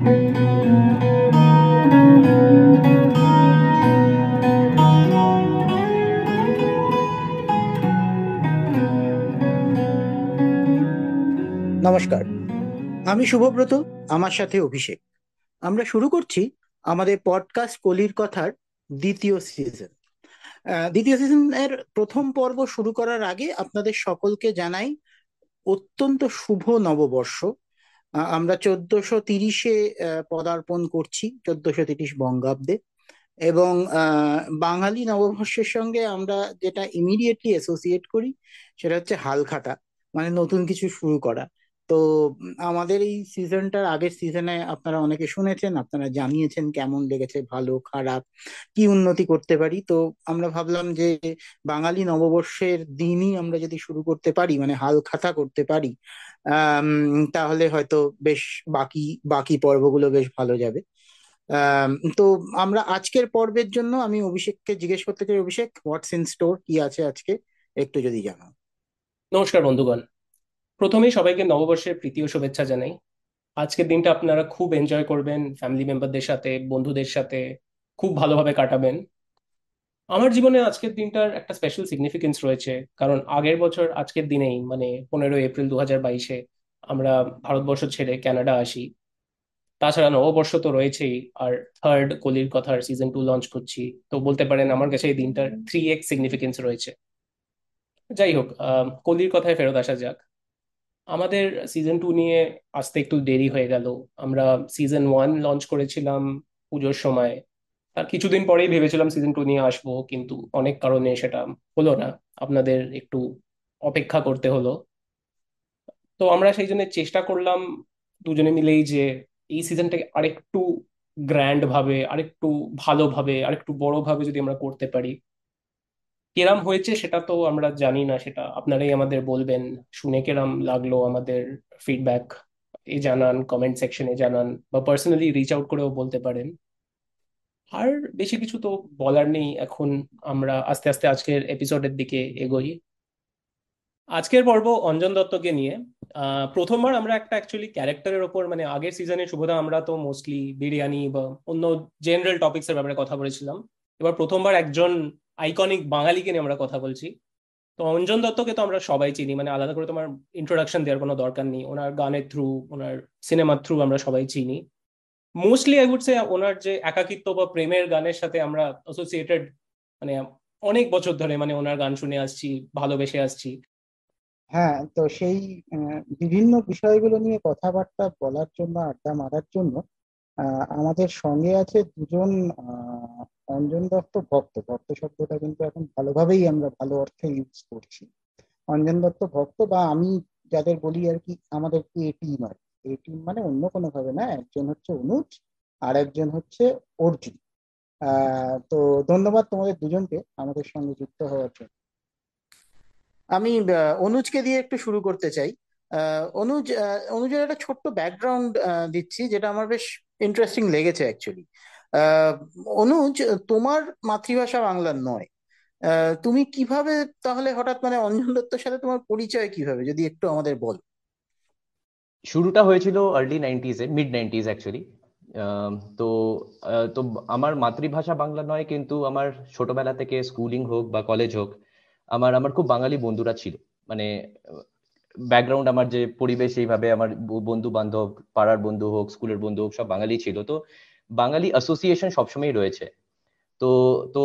নমস্কার। আমি শুভব্রত, আমার সাথে অভিষেক। আমরা শুরু করছি আমাদের পডকাস্ট কলির কথার দ্বিতীয় সিজন দ্বিতীয় সিজনের প্রথম পর্ব শুরু করার আগে আপনাদের সকলকে জানাই অত্যন্ত শুভ নববর্ষ। আমরা চোদ্দশো তিরিশে পদার্পণ করছি, চোদ্দশো তিরিশ বঙ্গাব্দে। এবং বাঙালি নববর্ষের সঙ্গে আমরা যেটা ইমিডিয়েটলি অ্যাসোসিয়েট করি, সেটা হচ্ছে হালখাতা মানে নতুন কিছু শুরু করা। তো আমাদের এই সিজনটার আগের সিজনে আপনারা অনেকে শুনেছেন, আপনারা জানিয়েছেন কেমন লেগেছে, ভালো, খারাপ, কি উন্নতি করতে পারি? তো আমরা ভাবলাম যে বাঙালি নববর্ষের দিনই আমরা যদি শুরু করতে পারি মানে হাল খাতা করতে পারি তাহলে হয়তো বেশ বাকি বাকি পর্বগুলো বেশ ভালো যাবে। তো আমরা আজকের পর্বের জন্য আমি অভিষেককে জিজ্ঞেস করতে চাই। অভিষেক হোয়াটস ইন স্টোর কি আছে আজকে? একটু যদি জানাও। নমস্কার বন্ধুগণ। প্রথমেই সবাইকে নববর্ষের প্রীতি ও শুভেচ্ছা জানাই। আজকের দিনটা আপনারা খুব এনজয় করবেন ফ্যামিলি মেম্বারদের সাথে, বন্ধুদের সাথে, খুব ভালোভাবে কাটাবেন। আমার জীবনে আজকের দিনটার একটা স্পেশাল সিগনিফিকেন্স রয়েছে, কারণ আগের বছর, আজকের দিনেই মানে পনেরো এপ্রিল দু হাজার বাইশে আমরা ভারতবর্ষ ছেড়ে ক্যানাডা আসি। তাছাড়া নববর্ষ তো রয়েছেই, আর থার্ড কলির কথার সিজন টু লঞ্চ করছি। তো বলতে পারেন আমার কাছে এই দিনটার থ্রি এক্স সিগনিফিকেন্স রয়েছে। যাই হোক কলির কথায় ফেরত আসা যাক। আমাদের সিজন টু নিয়ে আসতে একটু দেরি হয়ে গেল। আমরা সিজন ওয়ান লঞ্চ করেছিলাম পুজোর সময়। তার কিছুদিন পরেই ভেবেছিলাম সিজন টু নিয়ে আসব, কিন্তু অনেক কারণে সেটা হলো না। আপনাদের একটু অপেক্ষা করতে হলো। তো আমরা সেই জন্য চেষ্টা করলাম দুজনে মিলেই যে এই সিজনটাকে আরেকটু গ্র্যান্ড ভাবে, আরেকটু ভালোভাবে, আরেকটু বড় ভাবে যদি আমরা করতে পারি। কেরাম হয়েছে সেটা তো আমরা জানি না, সেটা আপনারাই আমাদের বলবেন। শুনে কেরাম লাগল আমাদের ফিডব্যাক এ জানান কমেন্ট সেকশনে জানান, বা পার্সোনালি রিচ আউট করেও বলতে পারেন। আর বেশি কিছু তো বলার নেই, এখন আমরা আস্তে আস্তে আজকের এপিসোডের দিকে এগোই। আজকের পর্ব অঞ্জন দত্তকে নিয়ে। প্রথমবার আমরা একটা অ্যাকচুয়ালি ক্যারেক্টারের ওপর মানে আগের সিজনে শুভদা, আমরা তো মোস্টলি বিরিয়ানি বা অন্য জেনারেল টপিক্স এর ব্যাপারে কথা বলেছিলাম। এবার প্রথমবার একজন আইকনিক বাঙালিকে নিয়ে আমরা কথা বলছি। তো অঞ্জন দত্তকে তো আমরা সবাই চিনি মানে আলাদা করে তোমার ইন্ট্রোডাকশন দেওয়ার কোনো দরকার নেই। ওনার গানের থ্রু ওনার সিনেমার থ্রু আমরা সবাই চিনি। মোস্টলি আই উড সে ওনার যে একাকিত্ব বা প্রেমের গানের সাথে আমরা অ্যাসোসিয়েটেড মানে অনেক বছর ধরে মানে ওনার গান শুনে আসছি, ভালোবেসে আসছি। হ্যাঁ তো সেই বিভিন্ন বিষয়গুলো নিয়ে কথাবার্তা বলার জন্য, আড্ডা মারার জন্য আমাদের সঙ্গে আছে দুজন অঞ্জন দত্ত ভক্ত। ভক্ত শব্দটা কিন্তু এখন ভালোভাবেই আমরা ভালো অর্থে ইউজ করছি। অঞ্জন দত্ত ভক্ত বা আমি যাদের বলি আর কি, আমাদের এ টিম আর এ টিম মানে অন্য কোনো ভাবে না, একজন হচ্ছে অনুজ আর একজন হচ্ছে অর্জুন। তো ধন্যবাদ তোমাদের দুজনকে আমাদের সঙ্গে যুক্ত হওয়ার জন্য। আমি অনুজকে দিয়ে একটু শুরু করতে চাই। অনুজ অনুজের একটা ছোট্ট ব্যাকগ্রাউন্ড দিচ্ছি, যেটা আমার বেশ ইন্টারেস্টিং লেগেছে অ্যাকচুয়ালি অনুজ তোমার মাতৃভাষা বাংলার নয় তুমি কীভাবে তাহলে হঠাৎ মানে অঞ্জন দত্তর সাথে তোমার পরিচয় কীভাবে, যদি একটু আমাদের বল? শুরুটা হয়েছিল আর্লি নাইনটিজে মিড নাইনটিজ অ্যাকচুয়ালি তো তো আমার মাতৃভাষা বাংলা নয়, কিন্তু আমার ছোটবেলা থেকে স্কুলিং হোক বা কলেজ হোক, আমার আমার খুব বাঙালি বন্ধুরা ছিল। মানে ব্যাকগ্রাউন্ড আমার যে পরিবেশ এইভাবে আমার বন্ধু বান্ধব পাড়ার বন্ধু হোক, স্কুলের বন্ধু হোক, সব বাঙালি ছিল। তো বাঙালি অ্যাসোসিয়েশন সবসময় রয়েছে। তো তো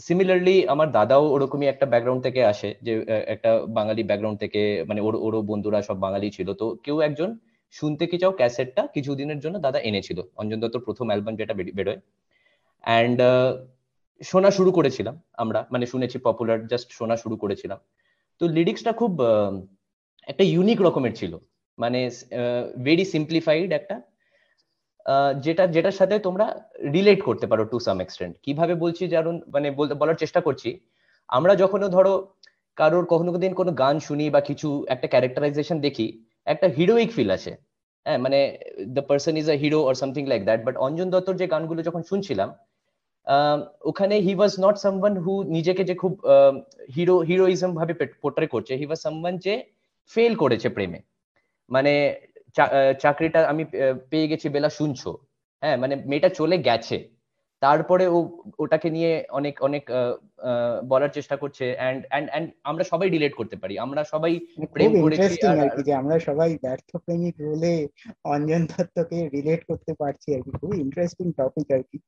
সিমিলারলি আমার দাদাও ওরকমই একটা ব্যাকগ্রাউন্ড থেকে আসে যে একটা বাঙালি ব্যাকগ্রাউন্ড থেকে মানে ওর, ওরও বন্ধুরা সব বাঙালি ছিল। তো কেউ একজন শুনতে কি চাও ক্যাসেটটা কিছুদিনের জন্য দাদা এনেছিল। অঞ্জন দত্তর প্রথম অ্যালবাম যেটা বেরোয়। অ্যান্ড শোনা শুরু করেছিলাম আমরা। মানে শুনেছি পপুলার জাস্ট শোনা শুরু করেছিলাম। তো লিরিক্সটা খুব একটা ইউনিক রকমের ছিল। মানে ভেরি সিম্পলিফাইড একটা যেটা, যেটার সাথে তোমরা রিলেট করতে পারো টু সাম এক্সটেন্ট কীভাবে বলছি যেমন মানে বলার চেষ্টা করছি, আমরা যখনও ধরো কারোর কখনো দিন কোনো গান শুনি বা কিছু একটা ক্যারেক্টারাইজেশন দেখি, একটা হিরোইক ফিল আছে হ্যাঁ মানে the person is a hero or something like that but Anjan দত্তর যে গানগুলো যখন শুনছিলাম ওখানে হি ওয়াজ নট সামওয়ান হু নিজেকে যে খুব হিরো হিরোইজম ভাবে পোর্ট্রে করছে হি ওয়াজ সামওয়ান যে ফেল করেছে প্রেমে। মানে চাকরিটা আমি পেয়ে গেছি বেলা শুনছো। হ্যাঁ মানে মেয়েটা চলে গেছে। তারপরে ও ওটাকে নিয়ে অনেক অনেক বলার চেষ্টা করছে এন্ড এন্ড এন্ড আমরা সবাই রিলেট করতে পারি। আমরা সবাই মানে প্রেম করেছি যে আমরা সবাই ব্যর্থ প্রেমিক বলে অঞ্জন দত্তকে রিলেট করতে পারছি আর কি। খুবই ইন্টারেস্টিং টপিক আর কি।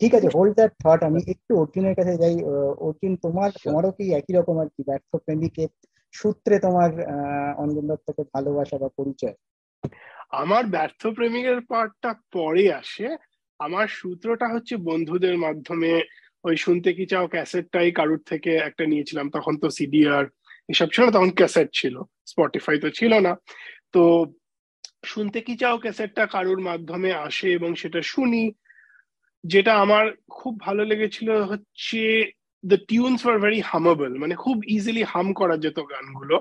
ঠিক আছে হোল্ড দ্যাট থট আমি একটু অর্জুনের কাছে যাই। অর্জুন তোমার তোমারও কি একই রকম আর কি? ব্যর্থ প্রেমিকের সূত্রে তোমার অঞ্জন দত্তকে ভালোবাসা বা পরিচয়? আমার ব্যর্থ প্রেমিকের পার্টটা পরে আসে। আমার সূত্রটা হচ্ছে বন্ধুদের মাধ্যমে ওই শুনতে কি চাও ক্যাসেটটাই কারুর থেকে একটা নিয়েছিলাম। তখন তো সিডিআর এসব ছিল তখন ক্যাসেট ছিল। স্পটিফাই তো ছিল না। তো শুনতে কি চাও ক্যাসেটটা কারুর মাধ্যমে আসে এবং সেটা শুনি। যেটা আমার খুব ভালো লেগেছিল হচ্ছে the tunes were very hummable মানে খুব ইজিলি হাম করা যেত গানগুলো।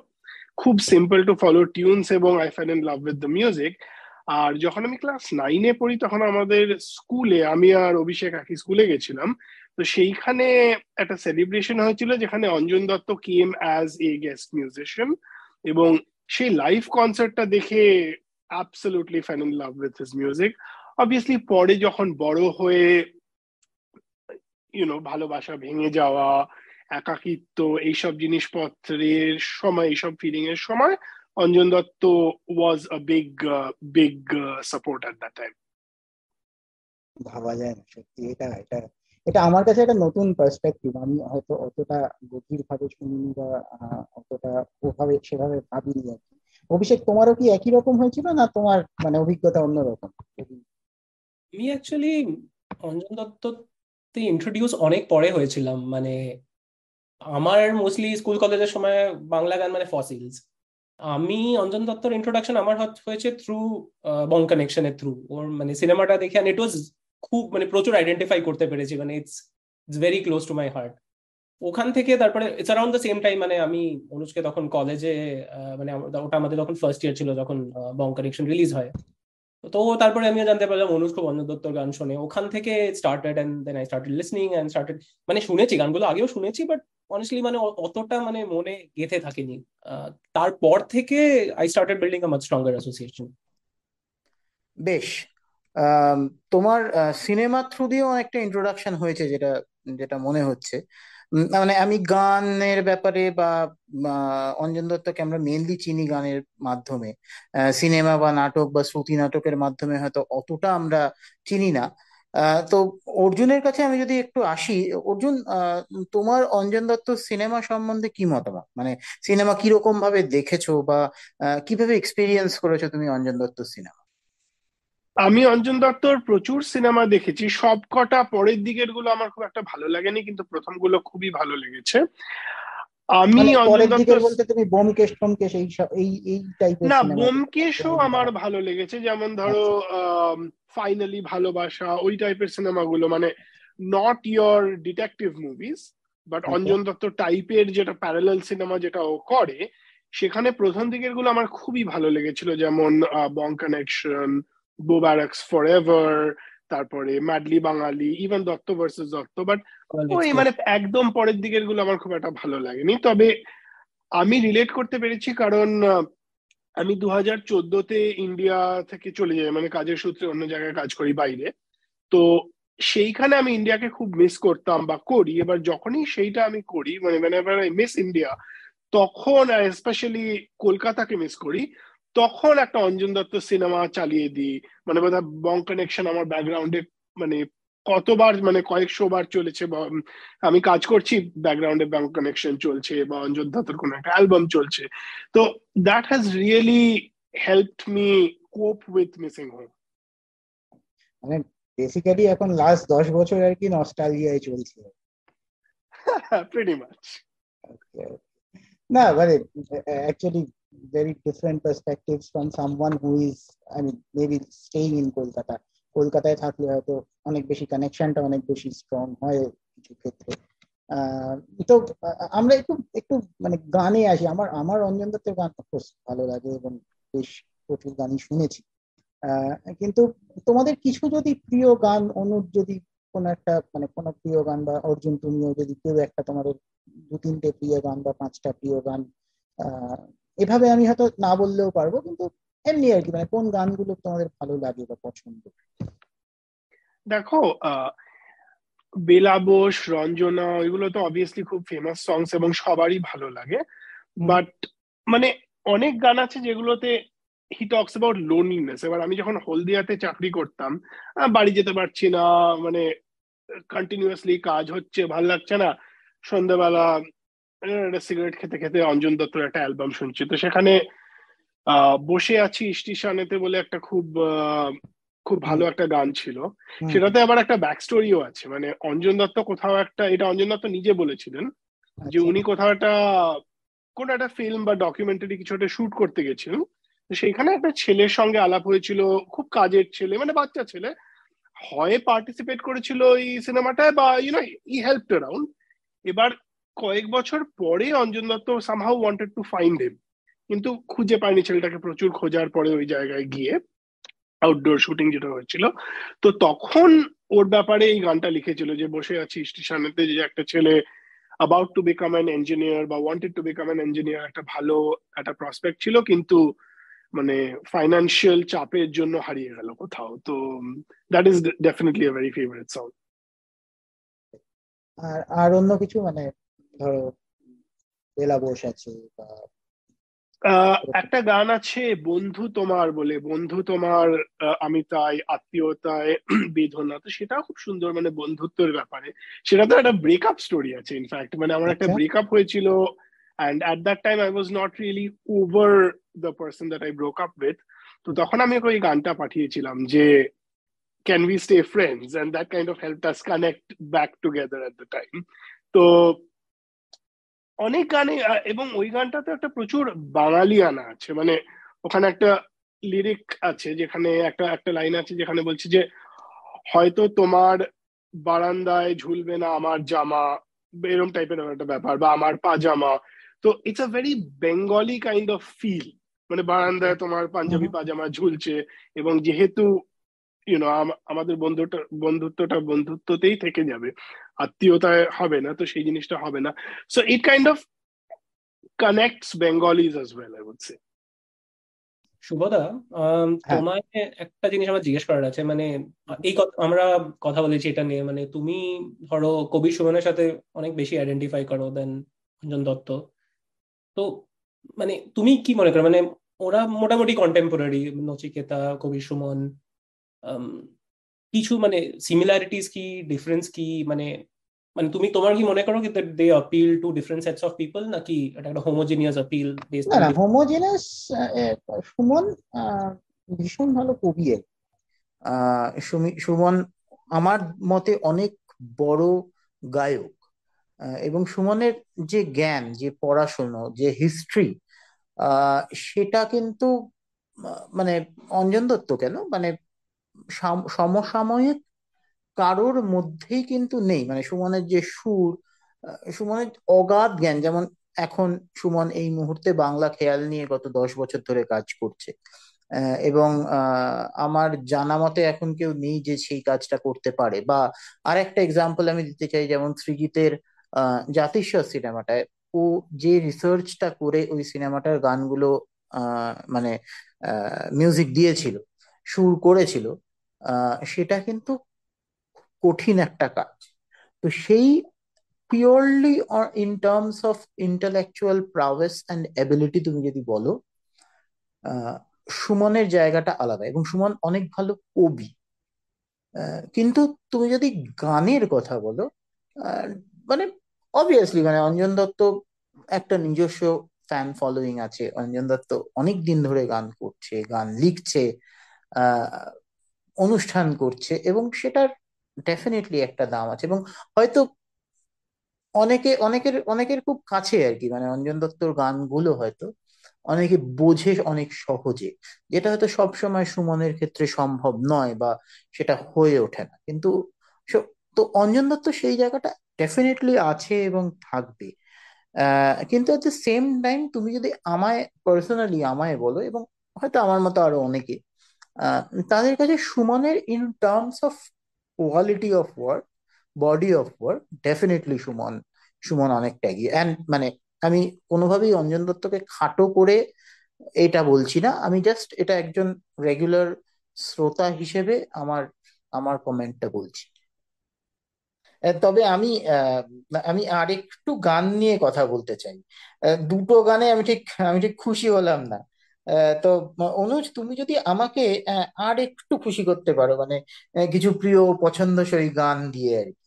খুব সিম্পল টু ফলো টিউনস এবং I fell in love with the music আর যখন আমি ক্লাস নাইনে পড়ি, তখন আমাদের স্কুলে আমি আর অভিষেক একই স্কুলে গেছিলাম। তো সেইখানে একটা সেলিব্রেশন হয়েছিল, যেখানে Anjan Dutt came as a guest musician এবং সেই লাইভ কনসার্টটা দেখে absolutely fan in love with his music obviously পরে যখন বড় হয়ে ইউনো ভালোবাসা ভেঙে যাওয়া একাকিত্ব এইসব জিনিসপত্রের সময় এইসব ফিলিং এর সময় Anjan Dutt was a big big support at that time ভাবা যায় না সত্যি এটা এটা এটা আমার কাছে একটা নতুন পার্সপেক্টিভ আমি হয়তো অতটা গভীর ভাবে শুনিনি বা অতটা ওভাবে সেভাবে ভাবিনি আর কি। অভিষেক তোমারও কি একই রকম হয়েছিল না তোমার মানে অভিজ্ঞতা অন্যরকম? আমি অ্যাকচুয়ালি অঞ্জন দত্ততে ইন্ট্রোডিউস অনেক পরে হয়েছিলাম। মানে আমার মোস্টলি স্কুল কলেজের সময় বাংলা গান মানে ফসিলস আমি অঞ্জন দত্তর ইন্ট্রোডাকশন আমার হয়েছে থ্রু বং কানেকশনের থ্রু ওর মানে সিনেমাটা দেখে ইট ওয়াজ খুব মানে প্রচুর আইডেন্টিফাই করতে পেরেছি। মানে it's it's very close to my heart ওখান থেকে তারপরে it's around the same time মানে আমি অনুজকে তখন কলেজে মানে ওটা আমাদের তখন ফার্স্ট ইয়ার ছিল যখন বং কানেকশন রিলিজ হয়। তো তারপরে আমিও জানতে পারলাম অনুজ খুব অঞ্জন দত্তর গান শোনে। ওখান থেকে started and then I started listening and started মানে শুনেছি, গানগুলো আগেও শুনেছি বাট অনেস্টলি মানে অতটা মানে মনে গেথে থাকেনি। তারপর থেকে I started building a much stronger association বেশ। তোমার সিনেমা থ্রু দিয়েও অনেকটা ইন্ট্রোডাকশন হয়েছে যেটা যেটা মনে হচ্ছে। মানে আমি গানের ব্যাপারে বা অঞ্জন দত্তকে আমরা মেনলি চিনি গানের মাধ্যমে। সিনেমা বা নাটক বা শ্রুতি নাটকের মাধ্যমে হয়তো অতটা আমরা চিনি না। তো অর্জুনের কাছে আমি যদি একটু আসি, অর্জুন তোমার অঞ্জন দত্ত সিনেমা সম্বন্ধে কি মতামত? মানে সিনেমা কীরকম ভাবে দেখেছ বা কীভাবে এক্সপিরিয়েন্স করেছ তুমি অঞ্জন দত্ত সিনেমা? আমি অঞ্জন দত্তর প্রচুর সিনেমা দেখেছি। সব কটা পরের দিকেরগুলো আমার খুব একটা ভালো লাগেনি কিন্তু প্রথমগুলো খুবই ভালো লেগেছে। আমি মানে বলতে তুমি বোমকেশ টোমকেশ এই এই এই টাইপের না বোমকেশও আমার ভালো লেগেছে যেমন ধরো ফাইনালি আচ্ছা। ভালোবাসা ওই টাইপের সিনেমাগুলো মানে not your detective movies but Anjan Dutt টাইপের যেটা প্যারালাল সিনেমা যেটা ও করে সেখানে প্রথম দিকেরগুলো আমার খুবই ভালো লেগেছিল যেমন Bong Connection Bow Barracks forever তারপরে madly Bangali even Dutt versus Dutt but ওই মানে একদম পরের দিকেরগুলো আমার খুব একটা ভালো লাগেনি। তবে আমি রিলেট করতে পেরেছি কারণ আমি দু হাজার চোদ্দতে ইন্ডিয়া থেকে চলে যাই মানে কাজের সূত্রে অন্য জায়গায় কাজ করি বাইরে। তো সেইখানে আমি ইন্ডিয়াকে খুব মিস করতাম বা করি। এবার যখনই সেইটা আমি করি মানে আই মিস ইন্ডিয়া তখন স্পেশালি কলকাতাকে মিস করি তখন একটা অঞ্জন দত্ত সিনেমা চালিয়ে দিই। মানে বোধহয় বং কানেকশন আমার ব্যাকগ্রাউন্ডে মানে কতবার মানে কয়েকশো বার চলেছে আমি কাজ করছি ব্যাকগ্রাউন্ডে বং কানেকশন চলছে বা অঞ্জন দত্তর কোনো একটা অ্যালবাম চলছে। তো that has really helped me cope with missing home মানে বেসিক্যালি এখন লাস্ট দশ বছর আর কি নস্টালজিয়ায় চলছে। প্রিটি মাচ না মানে actually very different perspectives from someone who is, I mean, maybe staying in Kolkata কলকাতায় থাকলে হয়তো অনেক বেশি কানেকশনটা অনেক বেশি স্ট্রং হয় কিছু ক্ষেত্রে। তো আমরা একটু একটু মানে গানে আসি। আমার আমার রঞ্জন দত্তের গান অফকোর্স ভালো লাগে এবং বেশ প্রচুর গানই শুনেছি। কিন্তু তোমাদের কিছু যদি প্রিয় গান, অনুর যদি কোন একটা মানে কোনো প্রিয় গান বা অর্জুন তুমিও যদি কেউ একটা তোমাদের দু তিনটে প্রিয় গান বা পাঁচটা প্রিয় গান এভাবে আমি হয়তো না বললেও পারব কিন্তু এমনি আর কি মানে কোন গানগুলো তোমাদের ভালো লাগে বা পছন্দ? দেখো বেলা বোস রঞ্জনা এগুলো তো অবভিয়াসলি খুব ফেমাস সংস এবং সবারই ভালো লাগে। বাট মানে অনেক গান আছে যেগুলোতে হি টক্স অ্যাবাউট লোনলিনেস এবার আমি যখন হলদিয়াতে চাকরি করতাম বাড়ি যেতে পারছি না মানে কন্টিনিউয়াসলি কাজ হচ্ছে ভালো লাগছে না। সন্ধ্যাবেলা একটা সিগারেট খেতে খেতে অঞ্জন দত্তর একটা অ্যালবাম শুনছি। তো সেখানে বসে আছি স্টেশনেতে বলে একটা খুব খুব ভালো একটা গান ছিল। সেটাতে আবার একটা ব্যাক স্টোরিও আছে। মানে অঞ্জন দত্ত কোথাও একটা এটা অঞ্জন দত্ত নিজে বলেছিলেন যে আচ্ছা। উনি কোথাও একটা কোন একটা ফিল্ম বা ডকুমেন্টারি কিছু একটা শুট করতে গেছিলেন। তো সেখানে একটা ছেলের সঙ্গে আলাপ হয়েছিল খুব কাজের ছেলে মানে বাচ্চা ছেলে। হয় পার্টিসিপেট করেছিল এই সিনেমাটায় বা ইউনো ই হেল্প অ্যারাউন্ড এবার কয়েক বছর পরে Anjan Dutt somehow wanted to find him কিন্তু খুঁজে পায়নি ছেলেটাকে, প্রচুর খোঁজার পরে ওই জায়গায় গিয়ে আউটডোর শুটিং যেটা হয়েছিল। তো তখন ওর ব্যাপারে এই গানটা লিখেছিল যে, বসে আছি স্টেশনেতে, যে একটা ছেলে about to become an engineer বা wanted to become an engineer একটা ভালো, একটা প্রসপেক্ট ছিল, কিন্তু মানে ফাইন্যান্সিয়াল চাপের জন্য হারিয়ে গেল কোথাও। তো that is definitely a very favourite song আর আর অন্য কিছু মানে ধরো বেলা বোস আছে বা একটা গান আছে বন্ধু তোমার বলে বন্ধু তোমার আমি তাই আত্মীয়তায় বেদনা। তো সেটাও খুব সুন্দর মানে বন্ধুত্বের ব্যাপারে। সেটা তো একটা ব্রেকআপ স্টোরি আছে ইনফ্যাক্ট মানে আমার একটা ব্রেকআপ আচ্ছা। হয়েছিল and at that time I was not really over the person that I broke up with তো তখন আমি ওই গানটা পাঠিয়েছিলাম যে can we stay friends and that kind of help us connect back together at the time তো অনেক গানে এবং ওই গানটাতে একটা প্রচুর বাঙালি আনা আছে। মানে ওখানে একটা লিরিক আছে যেখানে একটা একটা লাইন আছে যেখানে বলছে যে হয়তো তোমার বারান্দায় ঝুলবে না আমার জামা। এরম টাইপের একটা ব্যাপার বা আমার পাজামা। তো it's a very Bengali kind of feel মানে বারান্দায় তোমার পাঞ্জাবি পাজামা ঝুলছে এবং যেহেতু ইউনো আমাদের বন্ধুটা বন্ধুত্বটা বন্ধুত্বতেই থেকে যাবে। আত্মীয়তায় হবে না তো সেই জিনিসটা হবে না। So it kind of connects Bengalis as well I would say শুভদা। তোমায় একটা জিনিস আমার জিজ্ঞেস করার আছে মানে এই আমরা কথা বলেছি এটা নিয়ে মানে তুমি ধরো কবি সুমনের সাথে অনেক বেশি আইডেন্টিফাই করো দেন অঞ্জন দত্ত। তো মানে তুমি কি মনে করো? মানে ওরা মোটামুটি কন্টেম্পোরারি নচিকেতা কবি সুমন কিছু মানে সিমিলারিটিস কি ডিফারেন্স কি? মানে মানে তুমি তোমার কি মনে করো কি they appeal to different sets of people নাকি এটা একটা হোমোজিনিয়াস অপিল বেসড না না হোমোজিনিয়াস সুমন ভীষণ ভালো কবি সুমন আমার মতে অনেক বড় গায়ক। এবং সুমনের যে জ্ঞান যে পড়াশোনা যে হিস্ট্রি সেটা কিন্তু মানে অঞ্জন দত্ত কেন? মানে সমসাময়িক কারোর মধ্যেই কিন্তু নেই। মানে সুমনের যে সুর সুমনের অগাধ জ্ঞান, যেমন এখন সুমন এই মুহূর্তে বাংলা খেয়াল নিয়ে গত দশ বছর ধরে কাজ করছে। এবং আমার জানা মতে এখন কেউ নেই যে সেই কাজটা করতে পারে। বা আর একটা এক্সাম্পল আমি দিতে চাই, যেমন সৃজিতের জাতিস্বর সিনেমাটায়। ও যে রিসার্চটা করে ওই সিনেমাটার গানগুলো মানে মিউজিক দিয়েছিল, সুর করেছিল সেটা কিন্তু কঠিন একটা কাজ। তো সেই purely in terms of intellectual prowess and ability তুমি যদি বলো সুমনের জায়গাটা আলাদা এবং সুমন অনেক ভালো কবি। কিন্তু তুমি যদি গানের কথা বলো মানে অবভিয়াসলি মানে অঞ্জন দত্ত একটা নিজস্ব ফ্যান ফলোয়িং আছে। অঞ্জন দত্ত অনেক দিন ধরে গান করছে, গান লিখছে অনুষ্ঠান করছে এবং সেটার ডেফিনেটলি একটা দাম আছে এবং হয়তো অনেকে, অনেকের অনেকের খুব কাছে আর কি মানে অঞ্জন দত্তর গানগুলো হয়তো অনেকে বোঝে অনেক সহজে, যেটা হয়তো সবসময় সুমনের ক্ষেত্রে সম্ভব নয় বা সেটা হয়ে ওঠে না। কিন্তু তো অঞ্জন দত্ত সেই জায়গাটা ডেফিনেটলি আছে এবং থাকবে। কিন্তু এট দ্য সেম টাইম তুমি যদি আমায় পার্সোনালি আমায় বলো এবং হয়তো আমার মতো আরও অনেকে তাদের কাছে সুমনের in terms of quality of work body of work definitely Suman Suman অনেকটা এগিয়ে অ্যান্ড মানে আমি কোনোভাবেই অঞ্জন দত্তকে খাটো করে এটা বলছি না, আমি জাস্ট এটা একজন রেগুলার শ্রোতা হিসেবে আমার আমার কমেন্টটা বলছি। তবে আমি আমি আরেকটু গান নিয়ে কথা বলতে চাই। দুটো গানে আমি ঠিক আমি ঠিক খুশি হলাম না। তো অনুজ তুমি যদি আমাকে আহ, আর একটু খুশি করতে পারো মানে আহ, কিছু প্রিয় পছন্দসই গান দিয়ে আর কি।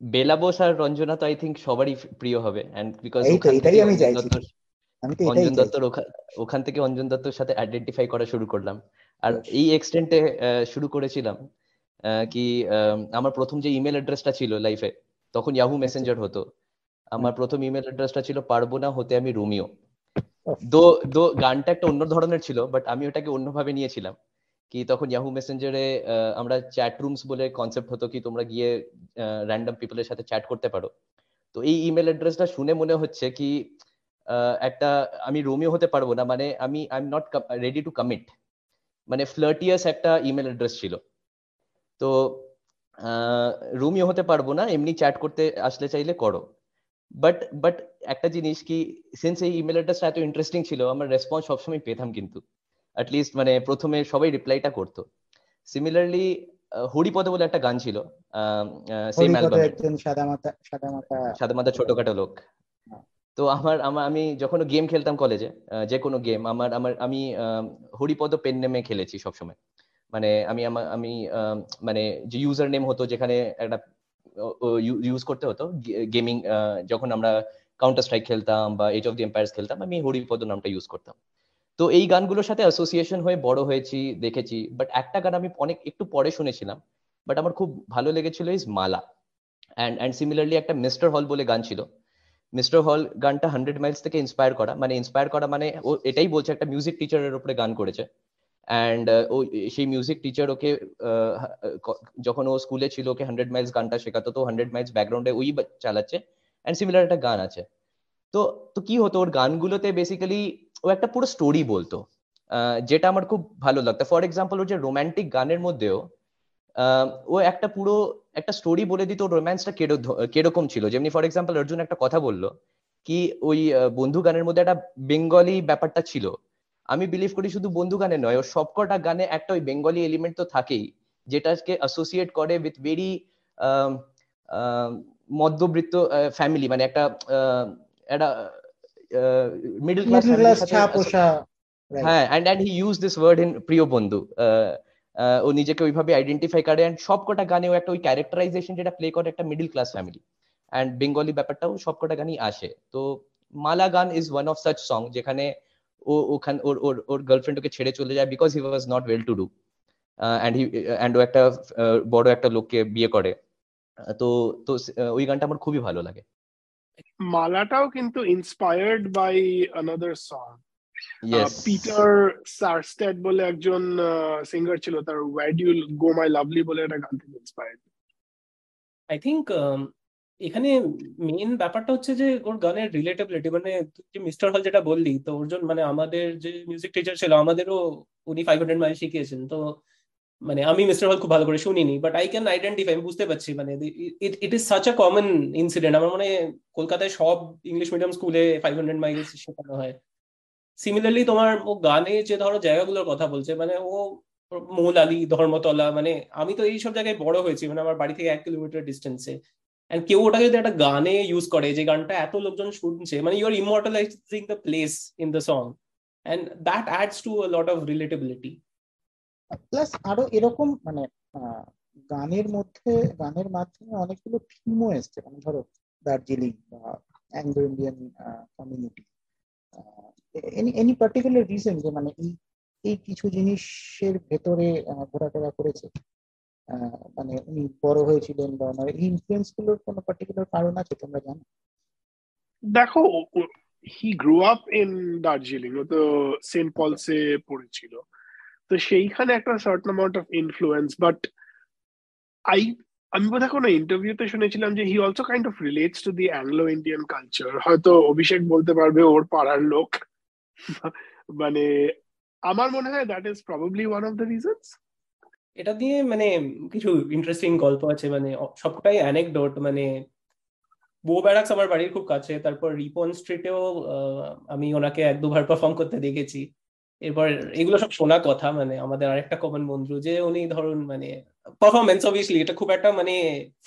বেলা বোস আর রঞ্জনা তো আই থিঙ্ক সবারই প্রিয় হবে অ্যান্ড বিকজ এই তো ওখান এটাই থেকে আমি অঞ্জন চাইছি। দত্তর আমি তো এটাই অঞ্জন চাইছি। দত্তর ওখা- ওখান থেকে অঞ্জন দত্তর সাথে আইডেন্টিফাই করা শুরু করলাম। আর. এই এক্সটেন্টে শুরু করেছিলাম আহ, কি আহ, আমার প্রথম যে ইমেল অ্যাড্রেসটা ছিল লাইফে তখন ইয়াহু আচ্ছা। মেসেঞ্জার হতো। আমার প্রথম ইমেল অ্যাড্রেসটা ছিল পারব না হতে আমি রোমিও। দো দো, গানটা একটা অন্য ধরনের ছিল বাট আমি ওটাকে অন্যভাবে নিয়েছিলাম। কি তখন ইয়াহু মেসেঞ্জারে আমরা চ্যাট রুমস বলে কনসেপ্ট হতো কি তোমরা গিয়ে র্যান্ডম পিপলের সাথে চ্যাট করতে পারো। তো এই ইমেল অ্যাড্রেসটা শুনে মনে হচ্ছে কি একটা, আমি রোমিও হতে পারব না মানে আমি I am not ready to commit মানে ফ্লার্টিয়াস একটা ইমেল অ্যাড্রেস ছিল। তো রোমিও হতে পারব না, এমনি চ্যাট করতে আসলে চাইলে করো। বাট বাট একটা জিনিস কি সিন্স এই ইমেল অ্যাড্রেসটা এত ইন্টারেস্টিং ছিল আমার রেসপন্স সবসময় পেতাম কিন্তু। অ্যাটলিস্ট মানে প্রথমে সবাই রিপ্লাইটা করতো। সিমিলারলি হরিপদ বলে একটা গান ছিল সেম অ্যালবামে একজন সাদা মাথা সাদা মাথা ছোটখাটো লোক। তো আমার আমার আমি যখন গেম খেলতাম কলেজে যে কোনো গেম আমার আমার আমি হরিপদ পেন নেমে খেলেছি সবসময়। মানে আমি আমার আমি মানে যে ইউজার নেম হতো যেখানে একটা ইউজ করতে হতো। গেমিং যখন আমরা কাউন্টার স্ট্রাইক খেলতাম বা এজ অফ দি এম্পায়ার্স খেলতাম, আমি হরিপদ নামটা ইউজ করতাম। তো এই গানগুলোর সাথে অ্যাসোসিয়েশন হয়ে বড় হয়েছি, দেখেছি। বাট একটা গান আমি অনেক, একটু পরে শুনেছিলাম বাট আমার খুব ভালো লেগেছিল is Mala and and similarly একটা মিস্টার হল বলে গান ছিল। মিস্টার হল গানটা হান্ড্রেড মাইলস থেকে ইন্সপায়ার করা। মানে ইন্সপায়ার করা মানে ও এটাই বলছে, একটা মিউজিক টিচারের উপরে গান করেছে। অ্যান্ড ও, সেই মিউজিক টিচার ওকে যখন ও স্কুলে ছিল ওকে হান্ড্রেড মাইলস গানটা শেখাতো, তো হান্ড্রেড মাইলস ব্যাকগ্রাউন্ডে ওই চালাচ্ছে অ্যান্ড সিমিলার একটা গান আছে। তো তো কি হতো, ওর গানগুলোতে বেসিক্যালি ও একটা পুরো স্টোরি বলতো। যেটা আমার খুব ভালো লাগতো। ফর এক্সাম্পল ওর যে রোমান্টিক গানের মধ্যেও ও একটা পুরো, একটা স্টোরি বলে দিত রোম্যান্সটা কীরকম ছিল। যেমনি ফর এক্সাম্পল অর্জুন একটা কথা বলল, কি ওই বন্ধু গানের মধ্যে একটা বেঙ্গলি ব্যাপারটা ছিল। আমি বিলিভ করি শুধু বন্ধু গানে নয় ওর সবকটা গানে একটা ওই বেঙ্গলি এলিমেন্ট তো থাকেই যেটাকে অ্যাসোসিয়েট করে উইথ ভেরি মধ্যবৃত্ত ফ্যামিলি মানে একটা একটা মিডল ক্লাস. হ্যাঁ and and he use this word in প্রিয় বন্ধু ও নিজেকে ওইভাবে আইডেন্টিফাই করে অ্যান্ড সবকটা গানে ও একটা ওই ক্যারেক্টারাইজেশন যেটা প্লে করে একটা middle class family and Bengali ব্যাপারটাও সবকটা গানই আসে তো মালা গান is one of such song যেখানে ও ওখান ওর ওর ওর গার্লফ্রেন্ড ওকে ছেড়ে চলে যায় because he was not well to do and he and ও একটা আহ, বড় একটা লোককে বিয়ে করে আহ, তো তো আহ, ওই গানটা আমার খুবই ভালো লাগে মালাটাও কিন্তু inspired by another song yes Peter Sarstedt বলে একজন সিঙ্গার ছিল তার word you go my lovely বলে একটা গান থেকে ইন্সপায়ার্ড আই থিঙ্ক এখানে মেইন ব্যাপারটা হচ্ছে যে ওর গানের রিলেটেবিলিটি মানে যে মিস্টার হল যেটা বললি, তো ওর জন্য মানে আমাদের যে মিউজিক টিচার ছিল, আমাদেরও উনি ফাইভ হান্ড্রেড মাইল শিখিয়েছেন। তো মানে আমি মিস্টার হল খুব ভালো করে শুনিনি বাট আই ক্যান আইডেন্টিফাই আমি বুঝতে পারছি মানে it is such a common incident আমার মানে কলকাতায় সব ইংলিশ মিডিয়াম স্কুলে ফাইভ হান্ড্রেড মাইল শেখানো হয়। সিমিলারলি তোমার ও গানে যে ধরো জায়গাগুলোর কথা বলছে মানে ও মৌলালি, ধর্মতলা মানে আমি তো এইসব জায়গায় বড় হয়েছি মানে আমার বাড়ি থেকে এক কিলোমিটার ডিস্টেন্সে এন্ড কেউ ওটাকে যদি একটা গানে ইউজ করে, যে গানটা এত লোকজন শুনছে মানে you are immortalising the place in the song and that adds to lot of relatability plus আরও এরকম মানে গানের মধ্যে, গানের মাধ্যমে অনেকগুলো থিমও এসছে। মানে ধরো, দার্জিলিং বা Anglo Indian community any particular reason যে মানে এই এই কিছু জিনিসের ভেতরে ঘোরাফেরা করেছে? মানে উনি বড় হয়েছিলেন বা ওনার এই ইনফ্লুয়েন্সগুলোর কোনো পার্টিকুলার কারণ আছে তোমরা জানো? দেখো he grow up in Darjeeling ও তো সেন্ট পলসে পড়েছিল। তো সেইখানে একটা certain amount of influence but I আমি বোধহয় কোনো ইন্টারভিউতে শুনেছিলাম যে he also kind of relates to the Anglo Indian culture হয়তো অভিষেক বলতে পারবে ওর পাড়ার লোক। মানে আমার মনে হয় that is probably one of the reasons এটা দিয়ে মানে কিছু ইন্টারেস্টিং গল্প আছে মানে সবটাই অ্যানেকডোট মানে বো ব্যারাক্স আমার বাড়ির খুব কাছে, তারপর রিপন স্ট্রিটেও আমি ওনাকে এক দুবার পারফর্ম করতে দেখেছি। এরপর এগুলো সব শোনা কথা মানে আমাদের আরেকটা কমন বন্ধু, যে উনি ধরুন মানে পারফরমেন্স অবভিয়াসলি এটা খুব একটা মানে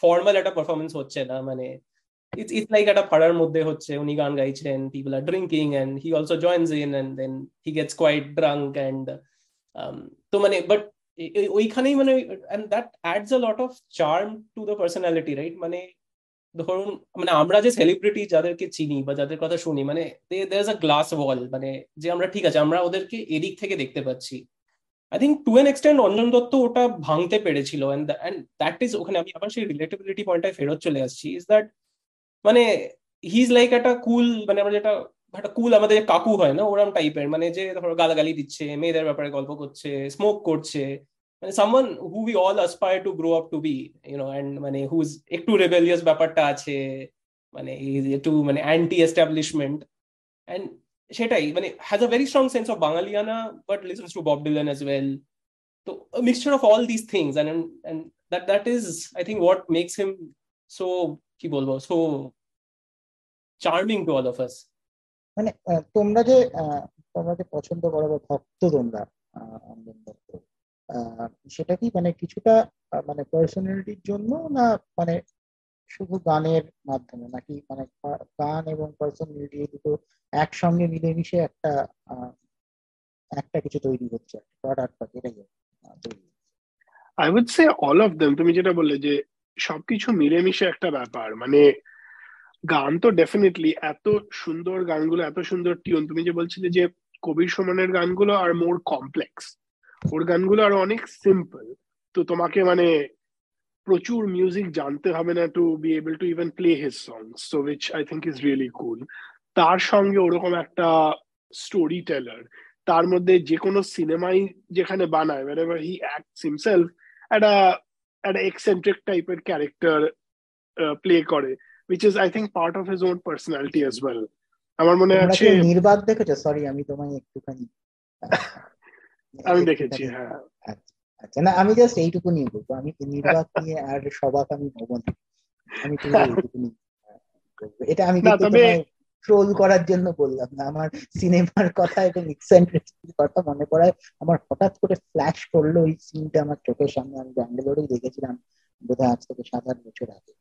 ফর্মাল একটা পারফরমেন্স হচ্ছে না মানে ইটস ইটস লাইক একটা পাড়ার মধ্যে হচ্ছে, উনি গান গাইছেন people are drinking and he also joins in and then he gets quite drunk and তো মানে বাট ওইখানেই মানে and that adds a lot of charm to the personality right মানে ধরুন মানে আমরা যে সেলিব্রিটি যাদেরকে চিনি বা যাদের কথা শুনি মানে দের আ গ্লাস ওয়াল মানে যে আমরা, ঠিক আছে, আমরা ওদেরকে এদিক থেকে দেখতে পাচ্ছি। I think to an extent Anjan Dutt ওটা ভাঙতে পেরেছিল অ্যান্ড দ্যাট ইজ ওখানে আমি আবার সেই রিলেটেবিলিটি পয়েন্টে ফেরত চলে আসছি ইজ দ্যাট মানে হি ইজ লাইক একটা কুল মানে আমরা যেটা একটা কুল আমাদের কাকু হয় না, ওরম টাইপের মানে যে ধরো গালাগালি দিচ্ছে, মেয়েদের ব্যাপারে গল্প করছে স্মোক করছে মানে someone who we all aspire to grow up to be you know and মানে হুজ একটু রেবেলিয়াস ব্যাপারটা আছে মানে একটু মানে অ্যান্টি এস্টাবলিশমেন্ট অ্যান্ড সেটাই মানে has a very strong sense of বাঙালিয়ানা but listens to Bob Dylan as well তো mixture of all this things and and that that is I think what makes him so কি বলব so charming to all of us মানে তোমরা যে তোমরা যে পছন্দ করো বা ভক্ত তোমরা দত্ত সেটা কি মানে কিছুটা মানে পার্সোনালিটির জন্য না মানে শুধু গানের মাধ্যমে? নাকি মানে গান এবং পার্সোনালিটি এই দুটো একসঙ্গে মিলেমিশে একটা একটা কিছু তৈরি হচ্ছে প্রোডাক্ট বা যেটাই I would say all of them তুমি যেটা বললে যে সবকিছু মিলেমিশে একটা ব্যাপার। মানে গান তো ডেফিনেটলি এত সুন্দর গানগুলো, এত সুন্দর টিউন তুমি যে বলছিলে যে কবির সমানের গানগুলো আর মোর কমপ্লেক্স ওর গানগুলো আরও অনেক সিম্পল তো তোমাকে মানে প্রচুর মিউজিক জানতে হবে না to be able to even play his song so which I think is really cool তার সঙ্গে ওরকম একটা স্টোরি টেলার তার মধ্যে যে কোনো সিনেমাই যেখানে বানায় whenever হি অ্যাক্টস হিমসেলফ একটা একটা এক্সেন্ট্রিক টাইপের ক্যারেক্টার প্লে করে। Which is I think part of his own personality as well. আমার মনে আছে নির্বাক দেখেছ? সরি আমি তোমায় একটুখানি আমি দেখেছি হ্যাঁ। আচ্ছা, না আমি জাস্ট এইটুকু নিয়ে বলব। আমি নির্বাক নিয়ে আর সবাক আমি হব না। আমি এইটুকু এটা আমি ট্রোল করার জন্য বললাম না। আমার সিনেমার কথা এবং এক্সেন্ট্রিসিটির কথা মনে পড়ায় আমার হঠাৎ করে ফ্ল্যাশ করল ওই সিনটা আমার চোখের সামনে। আমি ব্যাঙ্গালোরেই দেখেছিলাম বোধহয় আজ থেকে সাত আট বছর আগে।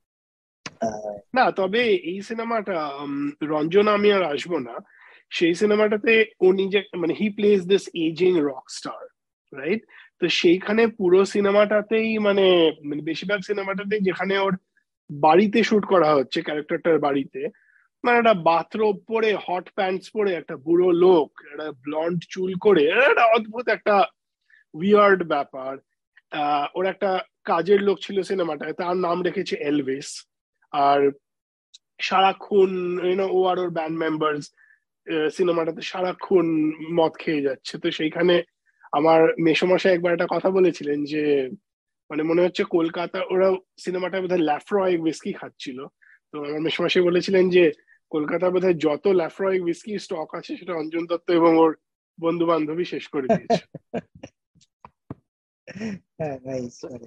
না, তবে এই সিনেমাটা রঞ্জন আমি আর আসব না। সেই সিনেমাটাতে ও নিজে মানে he plays this ageing rock star right তো সেইখানে পুরো সিনেমাটাতেই মানে মানে বেশিরভাগ সিনেমাটাতেই যেখানে ওর বাড়িতে শুট করা হচ্ছে, ক্যারেক্টারটার বাড়িতে মানে একটা বাথরোব পরে হট প্যান্টস পরে একটা বুড়ো লোক, একটা ব্লন্ড চুল করে, একটা অদ্ভুত একটা উইয়ার্ড ব্যাপার। ওর একটা কাজের লোক ছিল সিনেমাটায়, তার নাম রেখেছে এলভিস আর সারাক্ষণ ইউনো ও আর ওর ব্যান্ড মেম্বার্স সিনেমাটাতে সারাক্ষণ মদ খেয়ে যাচ্ছে। তো সেইখানে আমার মেসমশাই একবার একটা কথা বলেছিলেন যে মানে মনে হচ্ছে কলকাতা, ওরা সিনেমাটা বোধহয় ল্যাফ্রয় উইস্কি খাচ্ছিল। তো আমার মেসমশাই বলেছিলেন যে কলকাতা বোধহয় যত ল্যাফ্রয় উইস্কি স্টক আছে, সেটা অঞ্জন দত্ত এবং ওর বন্ধু বান্ধবী শেষ করে দিয়েছে।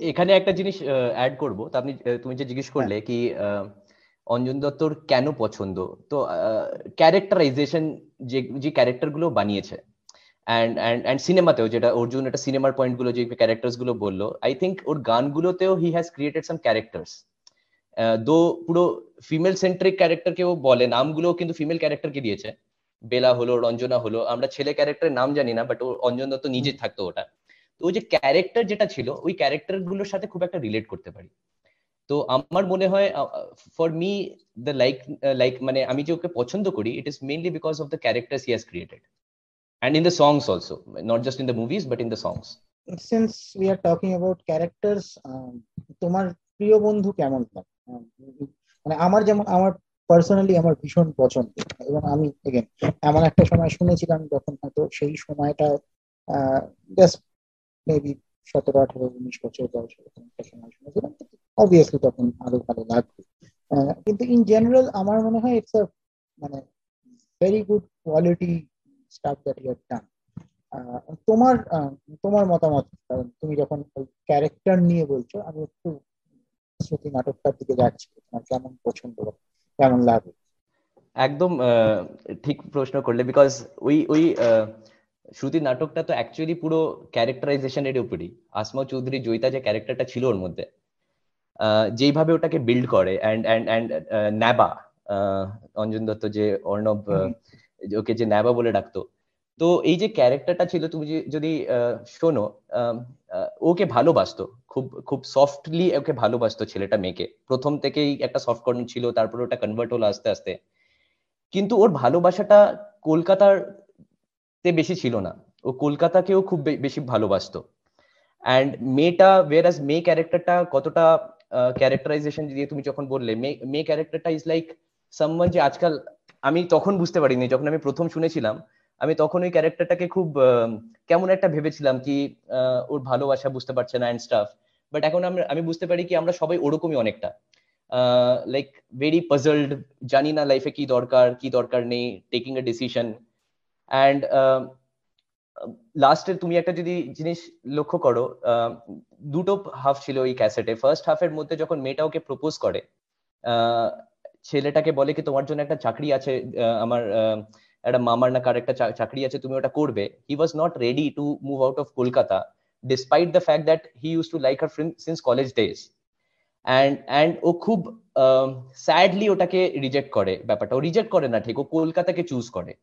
এখানে একটা জিনিস অ্যাড করব। তো আপনি তুমি যে জিজ্ঞেস করলে হ্যাঁ। কি অঞ্জন দত্তর কেন পছন্দ? তো ক্যারেক্টারাইজেশন যে যে ক্যারেক্টারগুলো বানিয়েছে অ্যান্ড অ্যান্ড অ্যান্ড সিনেমাতেও যেটা অর্জুন একটা সিনেমার পয়েন্টগুলো যে ক্যারেক্টার্সগুলো বলল আই থিঙ্ক ওর গানগুলোতেও he has created some characters though পুরো ফিমেল সেন্ট্রিক ক্যারেক্টার কেউ বলে নামগুলো কিন্তু ফিমেল ক্যারেক্টারকে দিয়েছে। বেলা হলো রঞ্জনা হলো আমরা ছেলে ক্যারেক্টারের নাম জানি না বাট ও অঞ্জন দত্ত নিজে থাকতো ওটা। তো ওই যে ক্যারেক্টার যেটা ছিল, ওই ক্যারেক্টারগুলোর সাথে খুব একটা রিলেট করতে পারি। তো আমার মনে হয় for me the like like মানে আমি যে ওকে পছন্দ করি it is mainly because of the characters he has created and in the songs also, not just in the movies, but in the songs since we are talking about characters তোমার প্রিয় বন্ধু কেমন মানে আমার যেমন, আমার পার্সোনালি আমার ভীষণ পছন্দ। এবং আমি এমন একটা সময় শুনেছিলাম যখন হয়তো সেই সময়টা জাস্ট মেবি সতেরো, আঠারো উনিশ বছর বয়স এরকম একটা সময় শুনেছিলাম অবভিয়াসলি তখন আরও ভালো লাগবে। কিন্তু ইন জেনারেল আমার মনে হয় ইটস আ মানে very good quality stuff that you done তোমার তোমার মতামত, কারণ তুমি যখন ওই ক্যারেক্টার নিয়ে বলছো, আমি একটু শ্রুতি নাটকটার দিকে যাচ্ছি, তোমার কেমন পছন্দ, কেমন লাগে? একদম ঠিক প্রশ্ন করলে বিকজ ওই ওই শ্রুতির নাটকটা তো অ্যাকচুয়ালি পুরো ক্যারেক্টারাইজেশনের উপরই। আসমা চৌধুরী জয়িতা যে ক্যারেক্টারটা ছিল ওর মধ্যে যেইভাবে ওটাকে বিল্ড করে অ্যান্ড অ্যান্ড অ্যান্ড ন্যাবা অঞ্জন দত্ত যে অর্ণব ওকে যে ন্যাবা বলে ডাকতো। তো এই যে ক্যারেক্টারটা ছিল তুমি যদি শোনো ওকে ভালোবাসতো খুব খুব সফটলি ওকে ভালোবাসতো ছেলেটা মেয়েকে। প্রথম থেকেই একটা সফট কর্নার ছিল তারপর ওটা কনভার্ট হলো আস্তে আস্তে। কিন্তু ওর ভালোবাসাটা কলকাতার তে বেশি ছিল না। ও কলকাতাকেও খুব বেশি ভালোবাসতো। অ্যান্ড মেয়েটা ওয়েরাজ মেয়ে ক্যারেক্টারটা কতটা ক্যারেক্টারাইজেশন দিয়ে তুমি যখন বললে মেয়ে ক্যারেক্টারটা ইজ লাইক সামওয়ান যে আজকাল আমি তখন বুঝতে পারিনি, যখন আমি প্রথম শুনেছিলাম, আমি তখন ওই ক্যারেক্টারটাকে খুব কেমন একটা ভেবেছিলাম কি ওর ভালোবাসা বুঝতে পারছে না অ্যান্ড স্টাফ বাট এখন আমি বুঝতে পারি কি আমরা সবাই ওরকমই অনেকটা। লাইক ভেরি পাজলড জানি না লাইফে কি দরকার কি দরকার নেই টেকিং এ ডিসিশন অ্যান্ড লাস্টে তুমি একটা যদি জিনিস লক্ষ্য করো দুটো হাফ ছিল এই ক্যাসেটে ফার্স্ট হাফের মধ্যে যখন মেয়েটা ওকে প্রপোজ করে ছেলেটাকে বলে কি, তোমার জন্য একটা চাকরি আছে আমার একটা মামার না কার একটা চাকরি আছে, তুমি ওটা করবে। He was not ready to move out of Kolkata despite the fact that he use to like her since college days and and ও খুব স্যাডলি ওটাকে রিজেক্ট করে ব্যাপারটা। ও রিজেক্ট করে না, ঠিক, ও কলকাতাকে চুজ করে।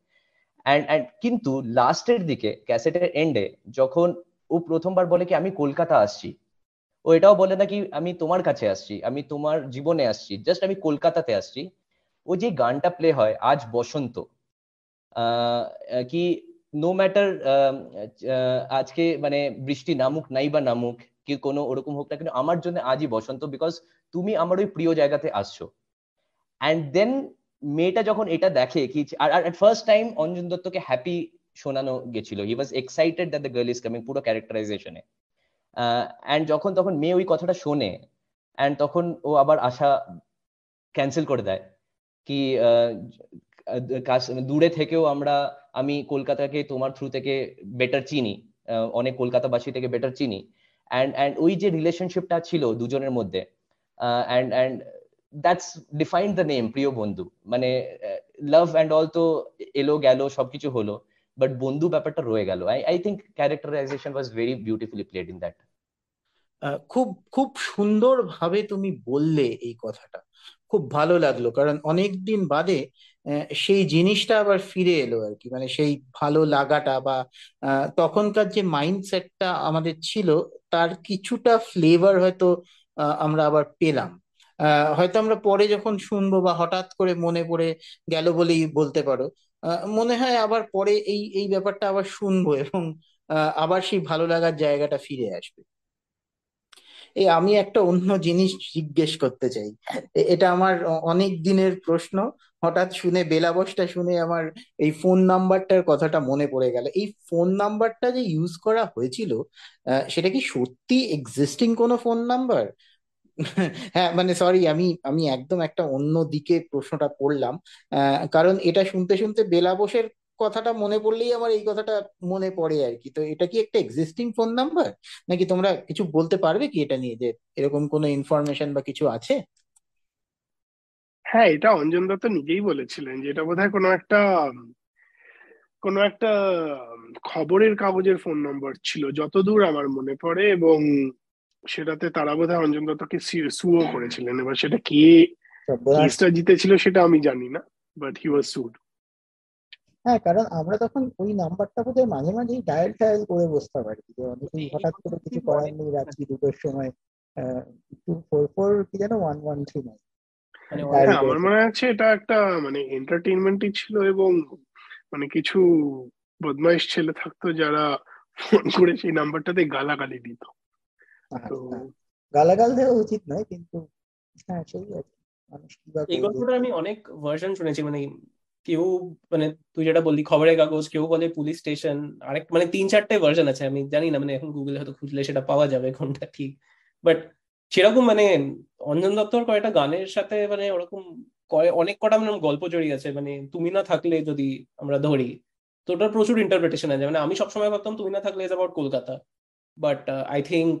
অ্যান্ড অ্যান্ড কিন্তু লাস্টের দিকে ক্যাসেটের এন্ডে যখন ও প্রথমবার বলে কি, আমি কলকাতা আসছি। ও এটাও বলে না কি আমি তোমার কাছে আসছি, আমি তোমার জীবনে আসছি জাস্ট আমি কলকাতাতে আসছি। ও যে গানটা প্লে হয়, আজ বসন্ত। কি নো ম্যাটার আজকে মানে বৃষ্টি নামুক, নাই বা নামুক, কি কোনো ওরকম হোক না কিন্তু আমার জন্য আজই বসন্ত বিকজ তুমি আমার ওই প্রিয় জায়গাতে আসছো। অ্যান্ড দেন মেয়েটা যখন এটা দেখে কি, আর আর ফার্স্ট টাইম অঞ্জন দত্তকে হ্যাপি শোনানো গেছিল। He was excited that the girl is coming পুরো ক্যারেক্টারাইজেশনে অ্যান্ড যখন, তখন মেয়ে ওই কথাটা শোনে অ্যান্ড তখন ও আবার আশা ক্যান্সেল করে দেয় কি দূরে থেকেও আমরা, আমি কলকাতাকে তোমার থ্রু থেকে বেটার চিনি অনেক কলকাতাবাসী থেকে বেটার চিনি। অ্যান্ড অ্যান্ড ওই যে রিলেশনশিপটা ছিল দুজনের মধ্যে and and that's defined the name প্রিয় বন্ধু মানে লাভ অ্যান্ড অল তো এলো গেল সবকিছু হলো বাট বন্ধু ব্যাপারটা রয়ে গেল। I I think characterization was very beautifully played in that খুব খুব সুন্দর ভাবে তুমি বললে এই কথাটা। খুব ভালো লাগল, কারণ অনেক দিন বাদে সেই জিনিসটা আবার ফিরে এলো আর কি। মানে সেই ভালো লাগাটা বা তখনকার যে মাইন্ডসেটটা আমাদের ছিল, তার কিছুটা ফ্লেভার হয়তো আমরা আবার পেলাম। হয়তো আমরা পরে যখন শুনব বা হঠাৎ করে মনে পড়ে গেল বলেই বলতে পারো। মনে হয় আবার পরে এই এই ব্যাপারটা আবার শুনব এবং আবার সেই ভালো লাগার জায়গাটা ফিরে আসবে। এই আমি একটা অন্য জিনিস জিজ্ঞেস করতে চাই। এটা আমার অনেক দিনের প্রশ্ন। হঠাৎ শুনে বেলাবসটা শুনে আমার এই ফোন নাম্বারটার কথাটা মনে পড়ে গেল। এই ফোন নাম্বারটা যে ইউজ করা হয়েছিল সেটা কি সত্যি এক্সিস্টিং কোনো ফোন নাম্বার? হ্যাঁ মানে সরি আমি আমি একদম একটা অন্য দিকে প্রশ্নটা পড়লাম কারণ এটা শুনতে শুনতে বেলাবসের কথাটা মনে পড়লেই আমার এই কথাটা মনে পড়ে আর কি। তো এটা কি একটা এক্সিস্টিং ফোন নাম্বার নাকি তোমরা কিছু বলতে পারবে কি এটা নিয়ে যে এরকম কোনো ইনফরমেশন বা কিছু আছে? হ্যাঁ এটা অঞ্জন দত্ত নিজেই বলেছিলেন যে এটা বোধহয় কোনো একটা কোনো একটা খবরের কাগজের ফোন নম্বর ছিল। যতদূর আমার মনে পড়ে এবং সেটাতে তারা বোধহয় অঞ্জন দত্তকে সুও করেছিলেন। এবার সেটা কে কেসটা জিতেছিল সেটা আমি জানি না বাট হি ওয়াজ সুড হ্যাঁ কারণ আমরা তখন ওই নাম্বারটা বোধহয় মাঝে মাঝেই ডায়াল টায়াল করে বসতে পারি যে অনেকেই হঠাৎ করে কিছু করার নেই রাত্রি দুটোর সময় টু ফোর ফোর কি যেন ওয়ান ওয়ান থ্রি নাইন আমার মনে আছে এটা একটা মানে এন্টারটেইনমেন্টই ছিল এবং মানে কিছু বদমাইশ ছেলে থাকতো যারা ফোন করে সেই নাম্বারটাতে গালাগালি দিত। গালাগাল দেওয়া উচিত নয় কিন্তু হ্যাঁ সেই আর এই গল্পটা আমি অনেক ভার্সন শুনেছি মানে কেউ মানে তুই যেটা বললি খবরের কাগজ কেউ বলে পুলিশ স্টেশন আরেক মানে তিন চারটে ভার্সন আছে আমি জানি না মানে এখন গুগলে হয়তো খুঁজলে সেটা পাওয়া যাবে কোনটা ঠিক। বাট সেরকম মানে অঞ্জন দত্তর কয়েকটা গানের সাথে মানে ওরকম অনেক কটা মানে গল্প জড়িয়ে আছে মানে তুমি না থাকলে যদি আমরা ধরি তো ওটার প্রচুর ইন্টারপ্রিটেশন আছে। মানে আমি সবসময় ভাবতাম তুমি না থাকলে is about Kolkata. But I think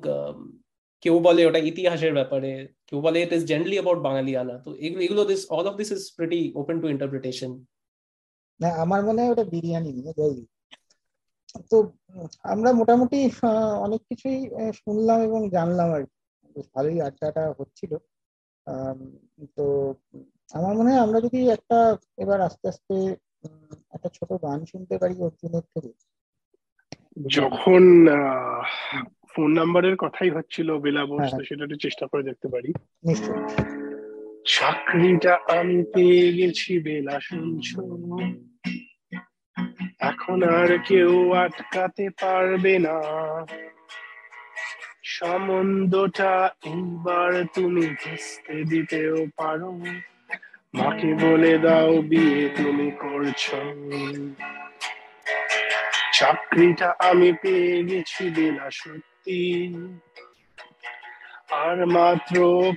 কেউ বলে ওটা ইতিহাসের ব্যাপারে কেউ বলে ইট ইস জেনারেলি অ্যাবাউট বাঙালিয়ানা। তো এগুলো এগুলো this all of this is pretty open to interpretation না আমার মনে হয় ওটা বিরিয়ানি নিয়ে তো, আমরা মোটামুটি অনেক কিছুই শুনলাম এবং জানলাম আর বেশ ভালোই আড্ডাটা হচ্ছিল। তো, আমার মনে হয় আমরা যদি একটা, এবার আস্তে আস্তে একটা ছোট গান শুনতে পারি অর্জুনের থেকে। যখন ফোন নাম্বারের কথাই হচ্ছিল বেলা বস তো সেটা একটু চেষ্টা করে দেখতে পারি। চাকরিটা আমি পেয়ে গেছি বেলা শুনছ। এখন আর কেউ আটকাতে পারবে না। সম্বন্ধটা এইবার তুমি ভেস্তে দিতেও পারো। মাকে বলে দাও বিয়ে তুমি করছ। চাকরিটা আমি পেয়ে গেছি বেলা সত্যি। আর মাত্র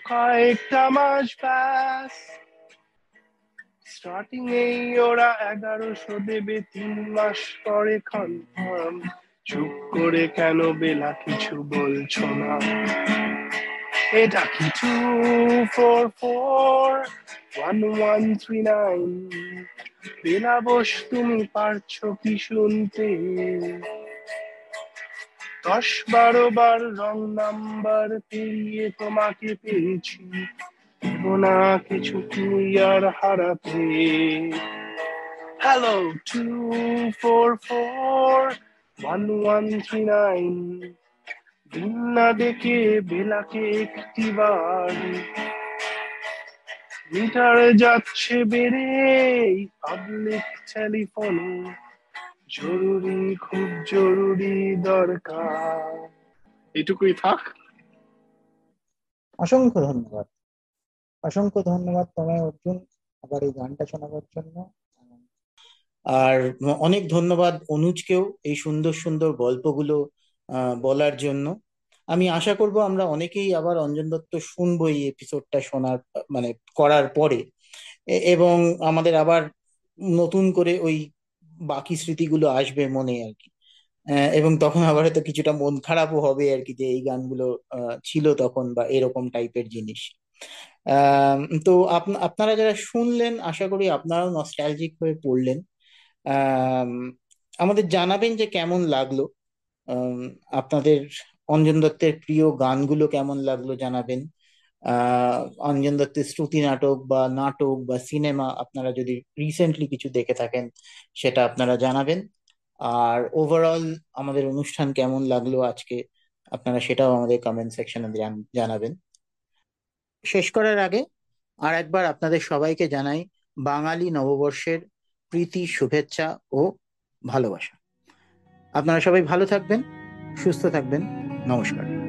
কয়েকটা মাস ব্যাস। স্টার্টিং এই ওরা এগারোশো দেবে তিন মাস পরে কনফার্ম চুপ করে কেন বেলা কিছু বলছো না? এটা কি two four four one one three nine Bela Bose তুমি পারছ কি শুনতে? দশ বারো বার রং নাম্বার পেরিয়ে তোমাকে পেয়েছি। না কিছু তুমি আর হারাতে। Hello two four four one one three nine না ডেকে বেলাকে একটি বার মিটার যাচ্ছে বেড়ে পাবলিক টেলিফোন জরুরি খুব জরুরি দরকার। এটুকুই থাক। অসংখ্য ধন্যবাদ। অসংখ্য ধন্যবাদ তোমায় অর্জুন আবার এই গানটা শোনাবার জন্য। আর অনেক ধন্যবাদ অনুজকেও এই সুন্দর সুন্দর গল্পগুলো বলার জন্য। আমি আশা করব আমরা অনেকেই আবার অঞ্জন দত্ত শুনব এই এপিসোডটা শোনার মানে করার পরে। এবং আমাদের আবার নতুন করে ওই বাকি স্মৃতিগুলো আসবে মনে আর কি। এবং তখন আবার হয়তো কিছুটা মন খারাপও হবে আর কি যে এই গানগুলো ছিল তখন বা এরকম টাইপের জিনিস। তো আপনারা যারা শুনলেন, আশা করি আপনারাও নস্টালজিক হয়ে পড়লেন। আমাদের জানাবেন যে কেমন লাগল। আপনাদের অঞ্জন দত্তের প্রিয় গানগুলো কেমন লাগল জানাবেন? আহ, অঞ্জন দত্তের শ্রুতি নাটক বা নাটক বা সিনেমা আপনারা যদি রিসেন্টলি কিছু দেখে থাকেন, সেটা আপনারা জানাবেন। আর ওভারঅল আমাদের অনুষ্ঠান কেমন লাগল আজকে, আপনারা সেটাও আমাদের কমেন্ট সেকশনে জানাবেন। শেষ করার আগে আর একবার আপনাদের সবাইকে জানাই বাঙালি নববর্ষের প্রীতি, শুভেচ্ছা ও ভালোবাসা। আপনারা সবাই ভালো থাকবেন সুস্থ থাকবেন। নমস্কার।